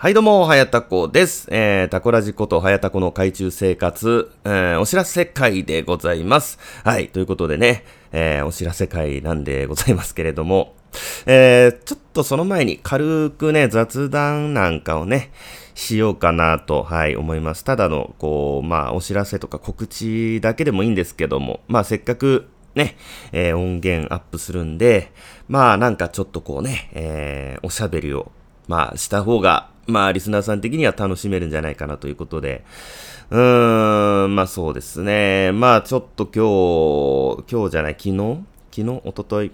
はいどうも、はやたこです。えー、タコラジことはやたこの海中生活、えー、お知らせ会でございます。はい、ということでね、えー、お知らせ会なんでございますけれども、えー、ちょっとその前に軽くね、雑談なんかをね、しようかなと、はい、思います。ただの、こう、まあ、お知らせとか告知だけでもいいんですけども、まあ、せっかく、ね、えー、音源アップするんで、まあ、なんかちょっとこうね、えー、おしゃべりを、まあ、した方が、まあ、リスナーさん的には楽しめるんじゃないかなということで、うーん、まあそうですね。まあちょっと今日、今日じゃない、昨日？昨日？おととい？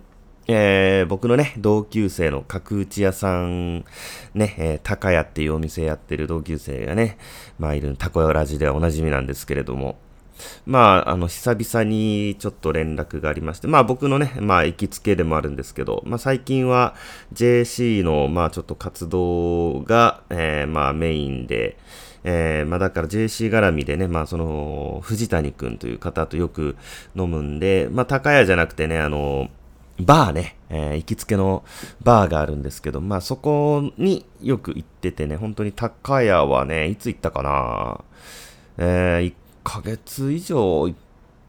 えー、僕のね、同級生の角打ち屋さん、ね、えー、高屋っていうお店やってる同級生がね、まあいる、たこやラジではおなじみなんですけれども、まあ、あの、久々にちょっと連絡がありまして、まあ僕のね、まあ行きつけでもあるんですけど、まあ最近は JC の、まあちょっと活動が、えー、まあメインで、えー、まあだから JC 絡みでね、まあその、藤谷くんという方とよく飲むんで、まあ高屋じゃなくてね、あの、バーね、えー、行きつけのバーがあるんですけど、まあそこによく行っててね、本当に高屋はね、いつ行ったかなえー、1ヶ月以上行っ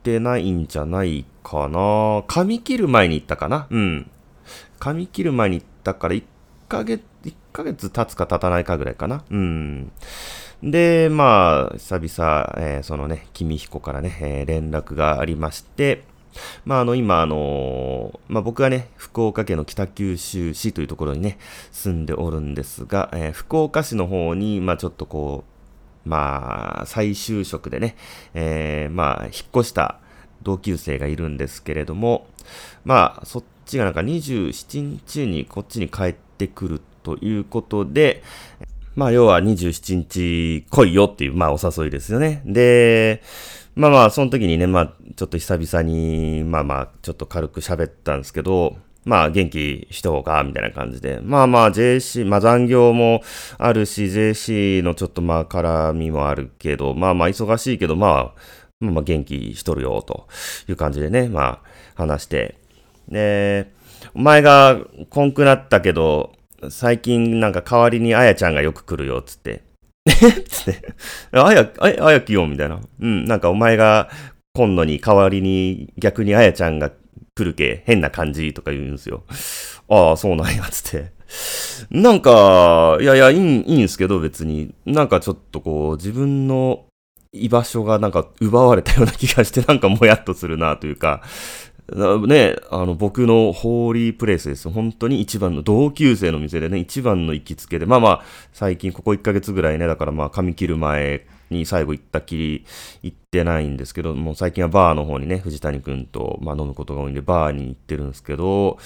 てないんじゃないかな髪切る前に行ったかなうん。髪切る前に行ったから1ヶ月、1ヶ月経つか経たないかぐらいかなうん。で、まあ、久々、えー、そのね、君彦からね、えー、連絡がありまして、まあ、あの、今、あのー、まあ、僕はね、福岡県の北九州市というところにね、住んでおるんですが、えー、福岡市の方に、まあ、ちょっとこう、まあ、再就職でね、えー、まあ、引っ越した同級生がいるんですけれども、まあ、そっちがなんか27日にこっちに帰ってくるということで、まあ、要は27日来いよっていう、まあ、お誘いですよね。で、まあまあ、その時にね、まあ、ちょっと久々に、まあまあ、ちょっと軽く喋ったんですけど、まあ、元気しとうか、みたいな感じで。まあまあ、JC、まあ残業もあるし、JC のちょっとまあ、絡みもあるけど、まあまあ、忙しいけど、まあ、まあまあ、元気しとるよ、という感じでね、まあ、話して。で、お前が、こんくなったけど、最近なんか代わりにあやちゃんがよく来るよ、つって。えつって。あや、あや、あやきよ、みたいな。うん、なんかお前が来んのに代わりに逆にあやちゃんが来るけ、変な感じとか言うんですよ。ああ、そうなんや、つって。なんか、いやいや、いいん、いいんすけど別に。なんかちょっとこう、自分の居場所がなんか奪われたような気がして、なんかもやっとするなというか、ね、あの、僕のホーリープレイスです。本当に一番の同級生の店でね、一番の行きつけで、まあまあ、最近ここ1ヶ月ぐらいね、だからまあ、髪切る前に最後行ったきり行ってないんですけど、もう最近はバーの方にね、藤谷くんと、まあ飲むことが多いんで、バーに行ってるんですけど、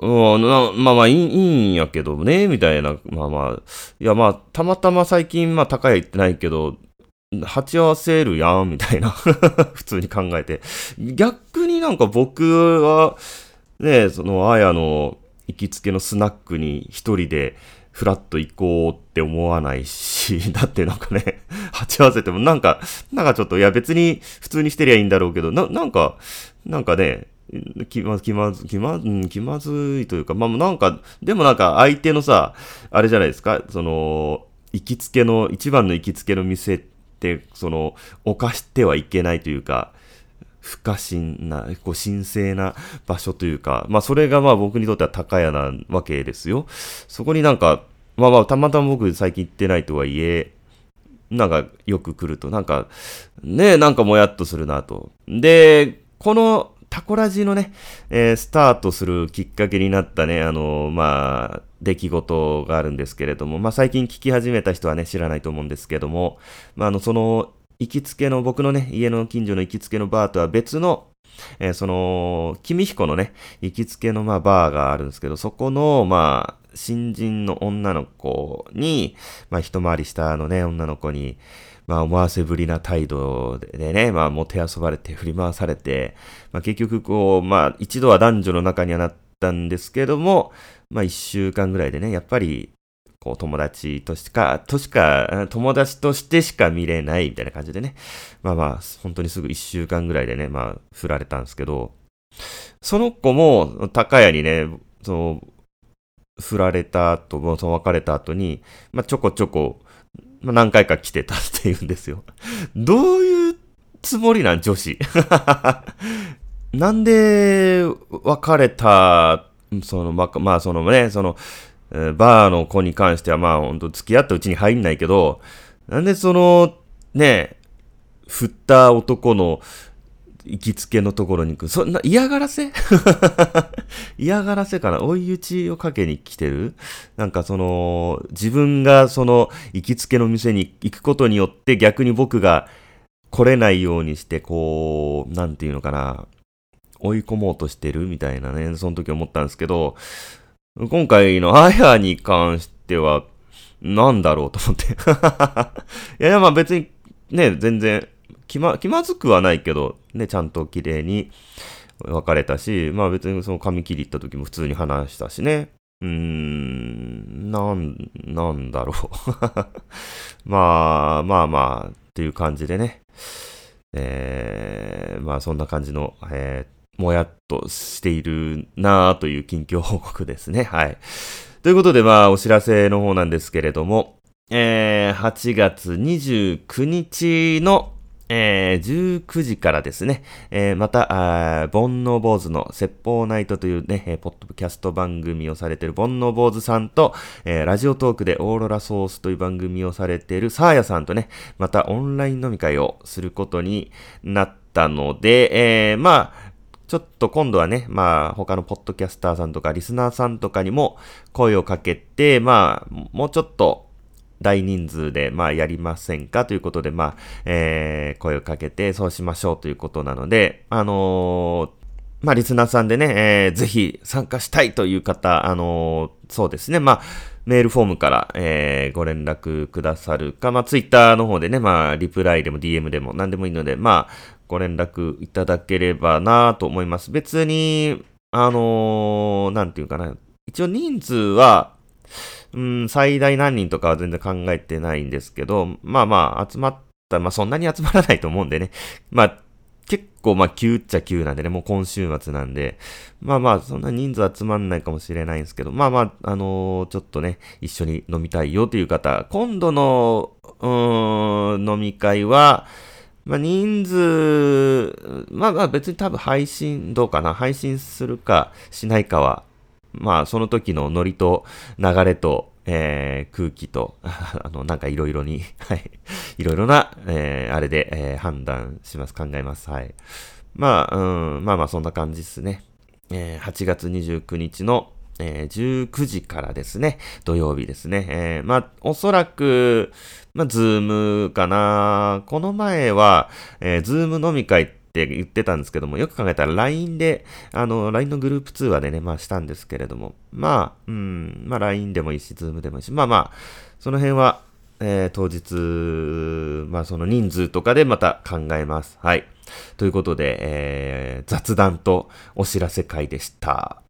うん、まあまあいい、いいんやけどね、みたいな、まあまあ、いやまあ、たまたま最近、まあ高屋行ってないけど、鉢合わせるやん、みたいな。普通に考えて。逆になんか僕は、ね、その、あやの行きつけのスナックに一人でフラッと行こうって思わないし、だってなんかね、鉢合わせてもなんか、なんかちょっと、いや別に普通にしてりゃいいんだろうけど、な、なんか、なんかね、気まず、気まず、気ま、うん、気まずいというか、まあなんか、でもなんか相手のさ、あれじゃないですか、その、行きつけの、一番の行きつけの店、って、その、犯してはいけないというか、不可侵な、こう、神聖な場所というか、まあ、それがまあ僕にとっては高屋なわけですよ。そこになんか、まあまあ、たまたま僕最近行ってないとはいえ、なんかよく来ると、なんか、ねえなんかもやっとするなと。で、この、タコラジのね、えー、スタートするきっかけになったね、あのー、まあ、出来事があるんですけれども、まあ、最近聞き始めた人はね、知らないと思うんですけども、まあ、あの、その、行きつけの、僕のね、家の近所の行きつけのバーとは別の、えー、その、君彦のね、行きつけの、まあ、バーがあるんですけど、そこの、まあ、新人の女の子に、まあ、一回りしたあのね、女の子に、まあ、思わせぶりな態度でね、まあ、もてあそばれて振り回されて、まあ、結局こう、まあ、一度は男女の中にはなったんですけども、まあ、一週間ぐらいでね、やっぱり、こう、友達としか、としか、友達としてしか見れないみたいな感じでね。まあまあ、本当にすぐ一週間ぐらいでね、まあ、振られたんですけど、その子も、高屋にね、その、振られた後、その別れた後に、まあ、ちょこちょこ、まあ、何回か来てたって言うんですよ。どういうつもりなん、女子？なんで、別れた、その、まあ、そのね、その、バーの子に関しては、まあ、ほんと付き合ったうちに入んないけど、なんでその、ね、振った男の行きつけのところに行く？そんな嫌がらせ？嫌がらせかな？追い打ちをかけに来てる？なんかその、自分がその行きつけの店に行くことによって逆に僕が来れないようにして、こう、なんていうのかな？追い込もうとしてるみたいなね、その時思ったんですけど、今回のあやに関しては、なんだろうと思って。いやいや、まあ別にね、全然気ま、気まずくはないけど、ね、ちゃんと綺麗に別れたし、まあ別にその髪切り行った時も普通に話したしね。うーん、なん、なんだろう まあ、まあまあ、っていう感じでね。えー、まあそんな感じの、えー、もやっとしているなぁという近況報告ですね。はい。ということで、まあ、お知らせの方なんですけれども、えー、8月29日のえー、19時からですね、えー、また、煩悩坊主の説法ナイトというね、えー、ポッドキャスト番組をされている煩悩坊主さんと、えー、ラジオトークでオーロラソースという番組をされているサーヤさんとね、またオンライン飲み会をすることになったので、えー、まあ、ちょっと今度はね、まあ他のポッドキャスターさんとかリスナーさんとかにも声をかけて、まあもうちょっと大人数で、まあ、やりませんか？ということで、まあ、えー、声をかけて、そうしましょうということなので、あのー、まあ、リスナーさんでね、えー、ぜひ参加したいという方、あのー、そうですね、まあ、メールフォームから、えー、ご連絡くださるか、まあ、ツイッターの方でね、まあ、リプライでも DM でも何でもいいので、まあ、ご連絡いただければなと思います。別に、あのー、なんていうかな。一応人数は、うん、最大何人とかは全然考えてないんですけど、まあまあ、集まったまあそんなに集まらないと思うんでね。まあ、結構まあ急っちゃ急なんでね、もう今週末なんで、まあまあ、そんな人数集まんないかもしれないんですけど、まあまあ、あのー、ちょっとね、一緒に飲みたいよという方、今度の、うーん、飲み会は、まあ人数、まあまあ別に多分配信、どうかな配信するかしないかはまあ、その時のノリと流れと、えー、空気と、あの、なんかいろいろに、はい。いろいろな、えー、あれで、えー、判断します、考えます。はい。まあ、うん、まあまあ、そんな感じですね。えー、8月29日の、えー、19時からですね、土曜日ですね。えー、まあ、おそらく、まあ、 Zoom かな。この前は、えー、 Zoom 飲み会って言ってたんですけども、よく考えたら LINE で、あの、LINE のグループ通話でね、まあしたんですけれども、まあ、うん、まあ LINE でもいいし、Zoom でもいいし、まあまあ、その辺は、えー、当日、まあその人数とかでまた考えます。はい。ということで、えー、雑談とお知らせ会でした。